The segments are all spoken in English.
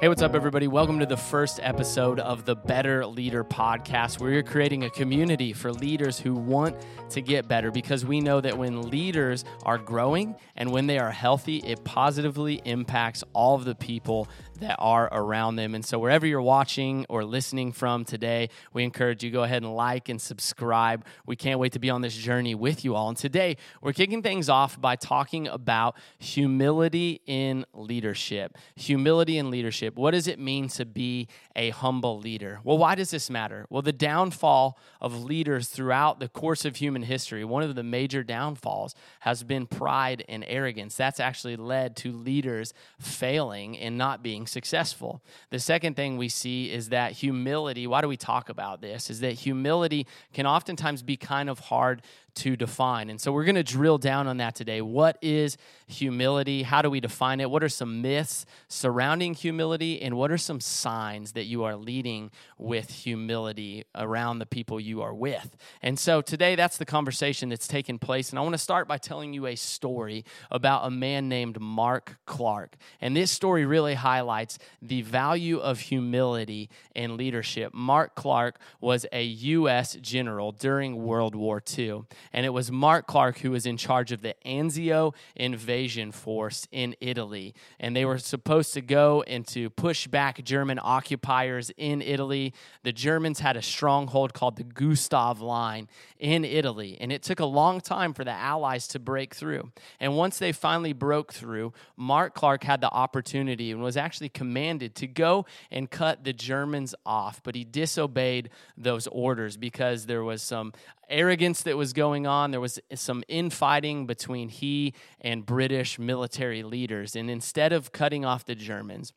Hey, what's up, everybody? Welcome to the first episode of the Better Leader podcast, where you're creating a community for leaders who want to get better because we know that when leaders are growing and when they are healthy, it positively impacts all of the people that are around them. And so, wherever you're watching or listening from today, we encourage you go ahead and like and subscribe. We can't wait to be on this journey with you all. And today, we're kicking things off by talking about humility in leadership. Humility in leadership. What does it mean to be a humble leader? Well, why does this matter? Well, the downfall of leaders throughout the course of human history, one of the major downfalls has been pride and arrogance. That's actually led to leaders failing and not being successful. The second thing we see is that humility, why do we talk about this? Is that humility can oftentimes be kind of hard to define. And so we're going to drill down on that today. What is humility? How do we define it? What are some myths surrounding humility? And what are some signs that you are leading with humility around the people you are with? And so today, that's the conversation that's taken place. And I want to start by telling you a story about a man named Mark Clark. And this story really highlights the value of humility in leadership. Mark Clark was a U.S. general during World War II and it was Mark Clark who was in charge of the Anzio invasion force in Italy. And they were supposed to go and to push back German occupiers in Italy. The Germans had a stronghold called the Gustav Line in Italy, and it took a long time for the Allies to break through. And once they finally broke through, Mark Clark had the opportunity and was actually commanded to go and cut the Germans off, but he disobeyed those orders because there was some arrogance that was going on. There was some infighting between he and British military leaders. And instead of cutting off the Germans,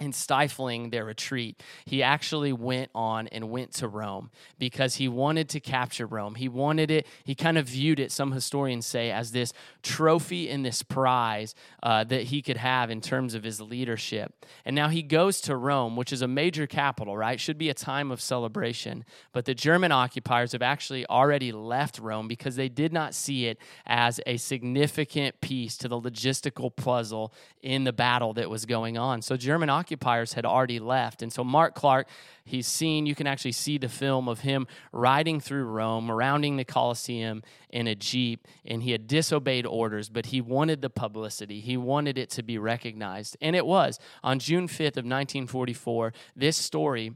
and stifling their retreat, he actually went on and went to Rome because he wanted to capture Rome. He wanted it, he kind of viewed it, some historians say, as this trophy and this prize uh, that he could have in terms of his leadership. And now he goes to Rome, which is a major capital, right? Should be a time of celebration. But the German occupiers have actually already left Rome because they did not see it as a significant piece to the logistical puzzle in the battle that was going on. So German occupiers occupiers had already left. And so Mark Clark, he's seen, you can actually see the film of him riding through Rome, surrounding the Colosseum in a Jeep, and he had disobeyed orders, but he wanted the publicity. He wanted it to be recognized. And it was. On June 5th of 1944, this story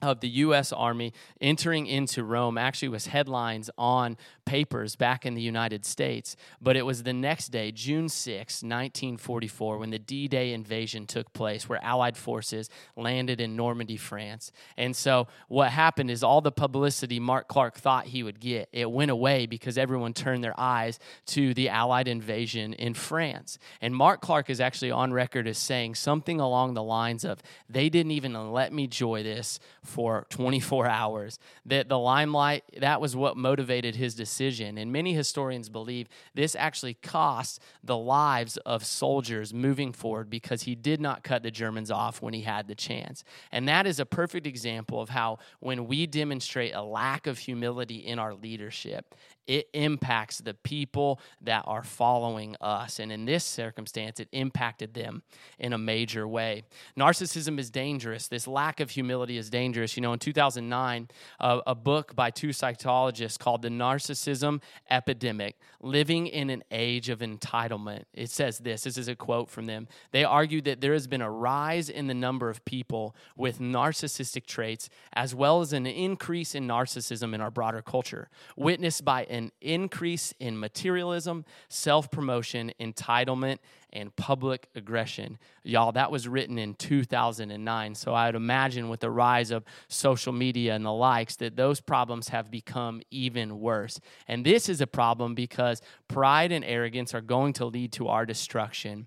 of the U.S. Army entering into Rome actually was headlines on papers back in the United States. But it was the next day, June 6, 1944, when the D Day invasion took place, where Allied forces landed in Normandy, France. And so what happened is all the publicity Mark Clark thought he would get, it went away because everyone turned their eyes to the Allied invasion in France. And Mark Clark is actually on record as saying something along the lines of, they didn't even let me enjoy this for 24 hours. That the limelight, that was what motivated his decision. And many historians believe this actually cost the lives of soldiers moving forward because he did not cut the Germans off when he had the chance. And that is a perfect example of how when we demonstrate a lack of humility in our leadership, it impacts the people that are following us. And in this circumstance, it impacted them in a major way. Narcissism is dangerous. This lack of humility is dangerous. You know, in 2009, uh, a book by two psychologists called The Narcissism Epidemic Living in an Age of Entitlement. It says this this is a quote from them. They argue that there has been a rise in the number of people with narcissistic traits, as well as an increase in narcissism in our broader culture, witnessed by an increase in materialism, self promotion, entitlement, and public aggression. Y'all, that was written in 2009. So I would imagine with the rise of social media and the likes that those problems have become even worse. And this is a problem because pride and arrogance are going to lead to our destruction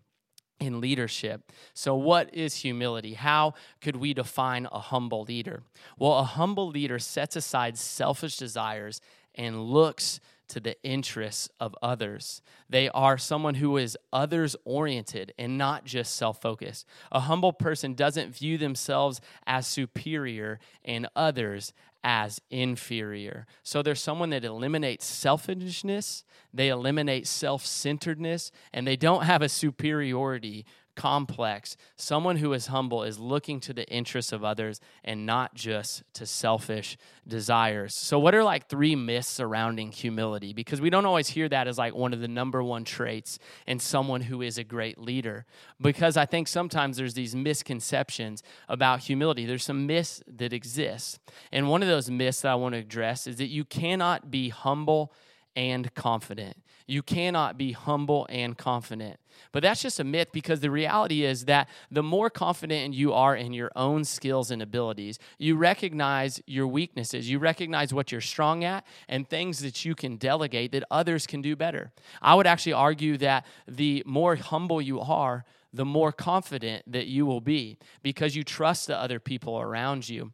in leadership. So, what is humility? How could we define a humble leader? Well, a humble leader sets aside selfish desires and looks to the interests of others. They are someone who is others oriented and not just self focused. A humble person doesn't view themselves as superior and others as inferior. So there's someone that eliminates selfishness, they eliminate self centeredness, and they don't have a superiority complex. Someone who is humble is looking to the interests of others and not just to selfish desires. So, what are like three myths surrounding humility? Because we don't always hear that as like one of the number one traits in someone who is a great leader. Because I think sometimes there's these misconceptions about humility. There's some myths that exist. And one of those myths that I want to address is that you cannot be humble and confident. You cannot be humble and confident. But that's just a myth because the reality is that the more confident you are in your own skills and abilities, you recognize your weaknesses, you recognize what you're strong at, and things that you can delegate that others can do better. I would actually argue that the more humble you are, the more confident that you will be because you trust the other people around you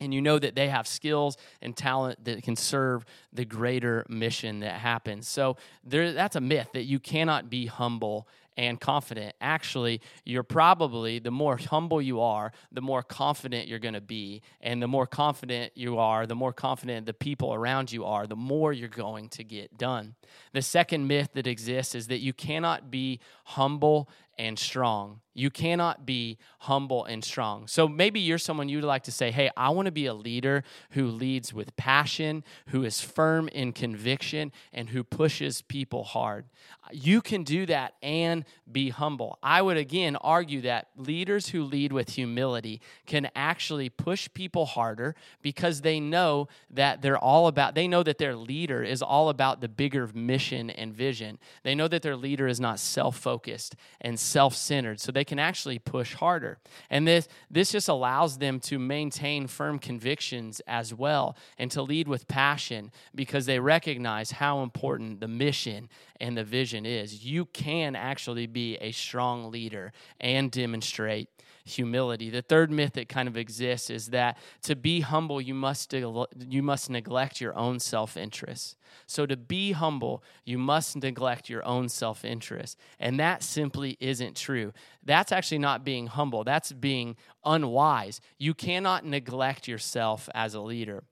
and you know that they have skills and talent that can serve the greater mission that happens. So there, that's a myth that you cannot be humble and confident. Actually, you're probably, the more humble you are, the more confident you're going to be. And the more confident you are, the more confident the people around you are, the more you're going to get done. The second myth that exists is that you cannot be humble and strong. You cannot be humble and strong. So maybe you're someone you'd like to say, hey, I want to be a leader who leads with passion, who is firm in conviction, and who pushes people hard. You can do that and be humble. I would again argue that leaders who lead with humility can actually push people harder because they know that they're all about, they know that their leader is all about the bigger mission and vision. They know that their leader is not self focused and self centered, so they can actually push harder. And this, this just allows them to maintain firm convictions as well and to lead with passion because they recognize how important the mission and the vision is. You can actually be a strong leader and demonstrate humility. The third myth that kind of exists is that to be humble, you must, you must neglect your own self interest. So, to be humble, you must neglect your own self interest. And that simply isn't true. That's actually not being humble, that's being unwise. You cannot neglect yourself as a leader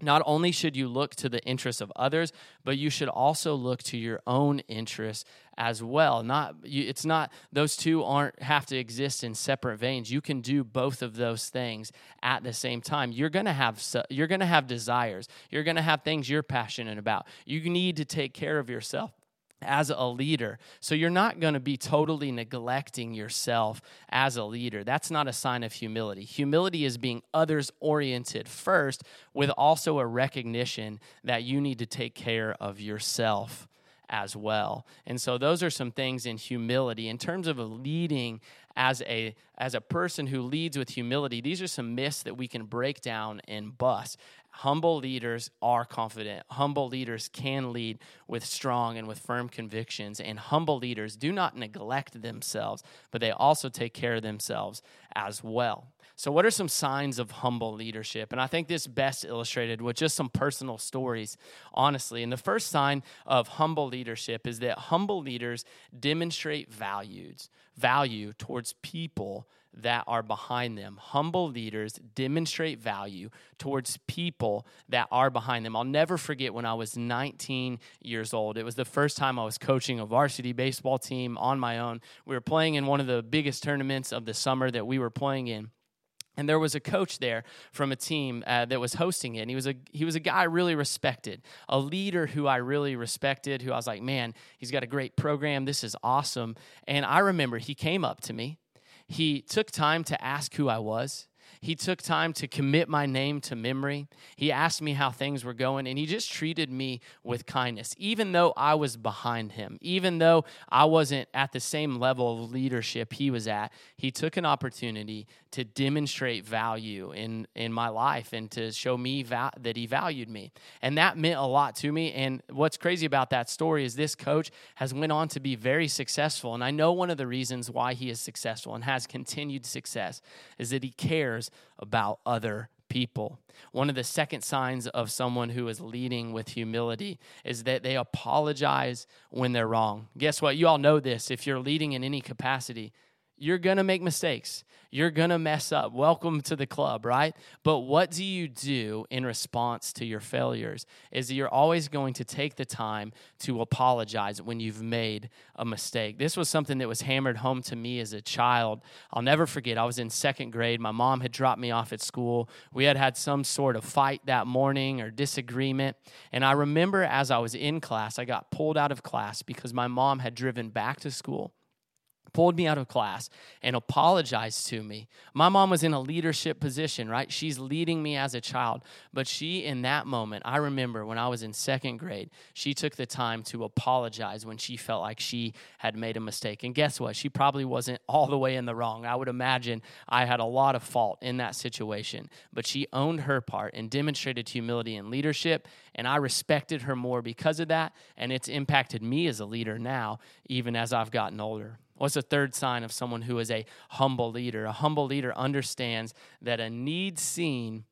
not only should you look to the interests of others, but you should also look to your own interests as well. Not it's not those two aren't have to exist in separate veins. You can do both of those things at the same time. You're going to have you're going to have desires. You're going to have things you're passionate about. You need to take care of yourself as a leader. So you're not going to be totally neglecting yourself as a leader. That's not a sign of humility. Humility is being others oriented first, with also a recognition that you need to take care of yourself as well. And so those are some things in humility. In terms of a leading as a as a person who leads with humility, these are some myths that we can break down and bust. Humble leaders are confident. Humble leaders can lead with strong and with firm convictions. And humble leaders do not neglect themselves, but they also take care of themselves as well. So, what are some signs of humble leadership? And I think this best illustrated with just some personal stories, honestly. And the first sign of humble leadership is that humble leaders demonstrate values, value towards people that are behind them. Humble leaders demonstrate value towards people that are behind them. I'll never forget when I was 19 years old. It was the first time I was coaching a varsity baseball team on my own. We were playing in one of the biggest tournaments of the summer that we were playing in. And there was a coach there from a team uh, that was hosting it. And he was a he was a guy I really respected, a leader who I really respected. Who I was like, man, he's got a great program. This is awesome. And I remember he came up to me he took time to ask who I was. He took time to commit my name to memory. He asked me how things were going, and he just treated me with kindness, even though I was behind him, even though I wasn't at the same level of leadership he was at. He took an opportunity to demonstrate value in, in my life and to show me va- that he valued me. And that meant a lot to me. And what's crazy about that story is this coach has went on to be very successful. And I know one of the reasons why he is successful and has continued success is that he cares about other people. One of the second signs of someone who is leading with humility is that they apologize when they're wrong. Guess what? You all know this. If you're leading in any capacity, You're going to make mistakes. You're going to mess up. Welcome to the club, right? But what do you do in response to your failures? Is that you're always going to take the time to apologize when you've made a mistake. This was something that was hammered home to me as a child. I'll never forget. I was in second grade. My mom had dropped me off at school. We had had some sort of fight that morning or disagreement. And I remember as I was in class, I got pulled out of class because my mom had driven back to school pulled me out of class and apologized to me. My mom was in a leadership position, right? She's leading me as a child. But she, in that moment, I remember when I was in second grade, she took the time to apologize when she felt like she had made a mistake. And guess what? She probably wasn't all the way in the wrong. I would imagine I had a lot of fault in that situation. But she owned her part and demonstrated humility and leadership. And I respected her more because of that. And it's impacted me as a leader now, even as I've gotten older. What's the third sign of someone who is a humble leader? A humble leader understands that a need seen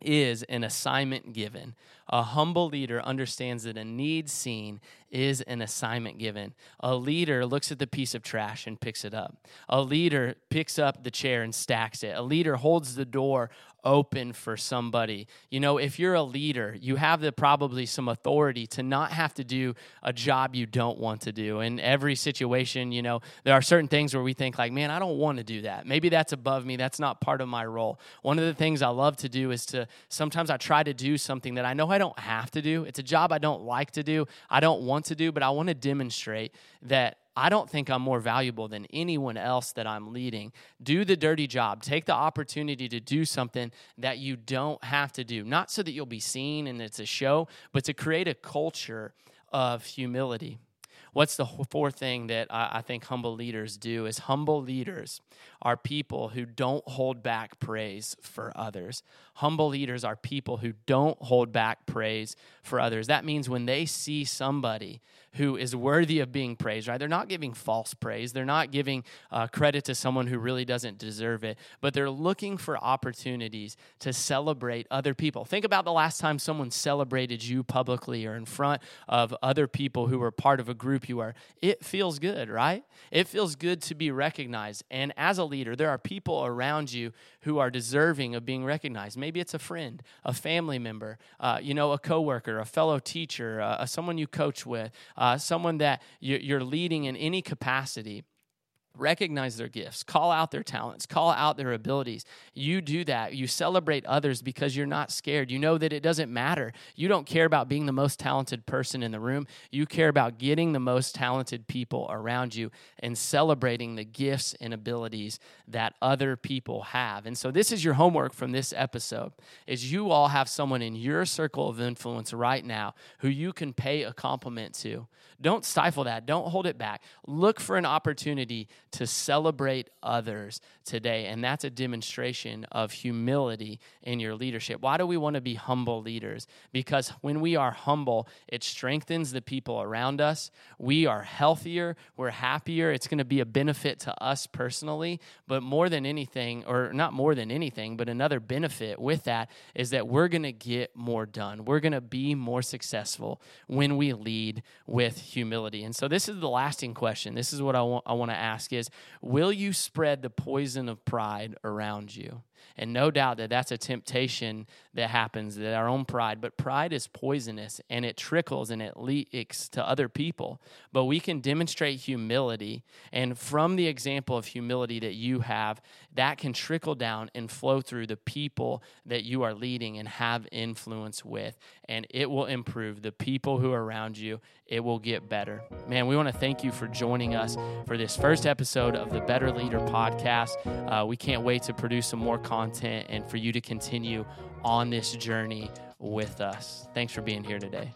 is an assignment given. A humble leader understands that a need seen is an assignment given. A leader looks at the piece of trash and picks it up. A leader picks up the chair and stacks it. A leader holds the door open for somebody. You know, if you're a leader, you have the probably some authority to not have to do a job you don't want to do. In every situation, you know, there are certain things where we think like, man, I don't want to do that. Maybe that's above me. That's not part of my role. One of the things I love to do is to sometimes I try to do something that I know I don't have to do. It's a job I don't like to do. I don't want to do, but I want to demonstrate that I don't think I'm more valuable than anyone else that I'm leading. Do the dirty job. Take the opportunity to do something that you don't have to do, not so that you'll be seen and it's a show, but to create a culture of humility. What's the fourth thing that I, think humble leaders do is humble leaders are people who don't hold back praise for others. Humble leaders are people who don't hold back praise for others. That means when they see somebody who is worthy of being praised, right? They're not giving false praise. They're not giving uh, credit to someone who really doesn't deserve it, but they're looking for opportunities to celebrate other people. Think about the last time someone celebrated you publicly or in front of other people who were part of a group you are. It feels good, right? It feels good to be recognized. And as a leader, there are people around you who are deserving of being recognized. Maybe it's a friend, a family member, uh, you know, a coworker, a fellow teacher, uh, someone you coach with, uh, someone that you're leading in any capacity recognize their gifts, call out their talents, call out their abilities. You do that. You celebrate others because you're not scared. You know that it doesn't matter. You don't care about being the most talented person in the room. You care about getting the most talented people around you and celebrating the gifts and abilities that other people have. And so this is your homework from this episode is you all have someone in your circle of influence right now who you can pay a compliment to. Don't stifle that. Don't hold it back. Look for an opportunity to celebrate others today. And that's a demonstration of humility in your leadership. Why do we want to be humble leaders? Because when we are humble, it strengthens the people around us. We are healthier, we're happier. It's going to be a benefit to us personally. But more than anything, or not more than anything, but another benefit with that is that we're going to get more done. We're going to be more successful when we lead with humility. And so, this is the lasting question. This is what I want, I want to ask is will you spread the poison of pride around you? And no doubt that that's a temptation that happens, that our own pride, but pride is poisonous and it trickles and it leaks to other people. But we can demonstrate humility. And from the example of humility that you have, that can trickle down and flow through the people that you are leading and have influence with. And it will improve the people who are around you. It will get better. Man, we want to thank you for joining us for this first episode of the Better Leader podcast. Uh, we can't wait to produce some more content and for you to continue on this journey with us. Thanks for being here today.